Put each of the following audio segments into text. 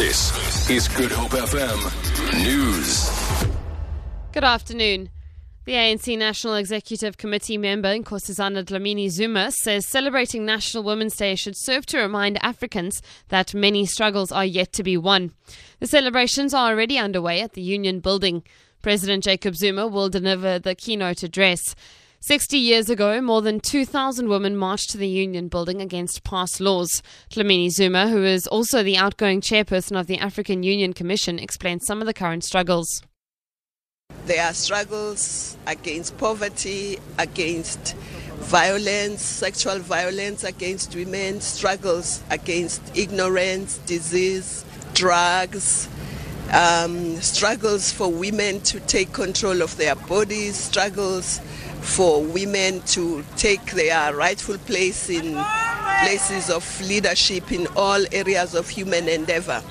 This is Good Hope FM News. Good afternoon. The ANC National Executive Committee member Nkosazana Dlamini Zuma says celebrating National Women's Day should serve to remind Africans that many struggles are yet to be won. The celebrations are already underway at the Union Building. President Jacob Zuma will deliver the keynote address. 60 years ago, more than 2,000 women marched to the Union building against pass laws. Dlamini Zuma, who is also the outgoing chairperson of the African Union Commission, explains some of the current struggles. There are struggles against poverty, against violence, sexual violence against women, struggles against ignorance, disease, drugs, um, struggles for women to take control of their bodies, struggles for women to take their rightful place in places of leadership in all areas of human endeavor.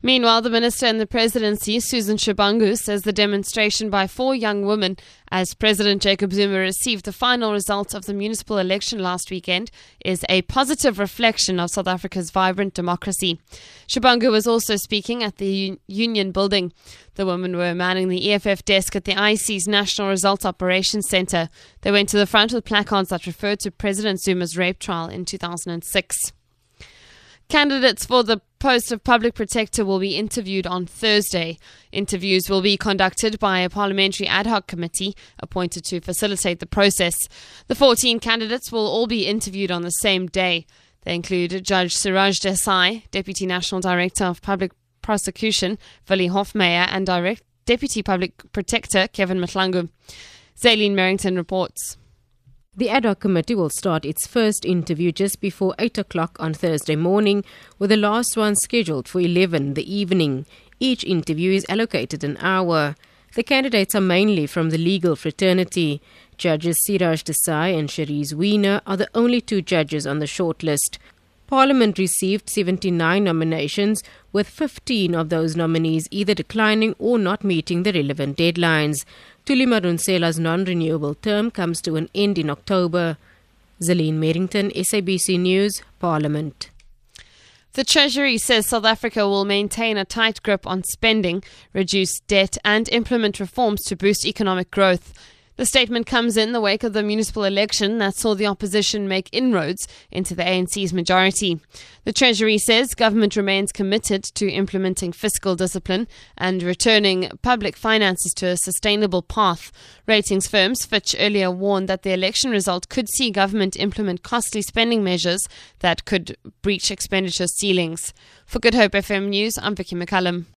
Meanwhile, the minister in the presidency, Susan Shabangu, says the demonstration by four young women as President Jacob Zuma received the final results of the municipal election last weekend is a positive reflection of South Africa's vibrant democracy. Shabangu was also speaking at the Union Building. The women were manning the EFF desk at the IEC's National Results Operations Centre. They went to the front with placards that referred to President Zuma's rape trial in 2006. Candidates for the post of public protector will be interviewed on Thursday. Interviews will be conducted by a parliamentary ad hoc committee appointed to facilitate the process. The 14 candidates will all be interviewed on the same day. They include Judge Siraj Desai, Deputy National Director of Public Prosecution, Willie Hofmeyr, and Direct Deputy Public Protector, Kevin Malunga. Zaylene Merrington reports. The ad hoc committee will start its first interview just before 8 o'clock on Thursday morning, with the last one scheduled for 11 the evening. Each interview is allocated an hour. The candidates are mainly from the legal fraternity. Judges Siraj Desai and Sharise Weiner are the only two judges on the shortlist. Parliament received 79 nominations, with 15 of those nominees either declining or not meeting the relevant deadlines. Tulima Madonsela's non renewable term comes to an end in October. Zaline Merrington, SABC News, Parliament. The Treasury says South Africa will maintain a tight grip on spending, reduce debt, and implement reforms to boost economic growth. The statement comes in the wake of the municipal election that saw the opposition make inroads into the ANC's majority. The Treasury says government remains committed to implementing fiscal discipline and returning public finances to a sustainable path. Ratings firms Fitch earlier warned that the election result could see government implement costly spending measures that could breach expenditure ceilings. For Good Hope FM News, I'm Vicky McCallum.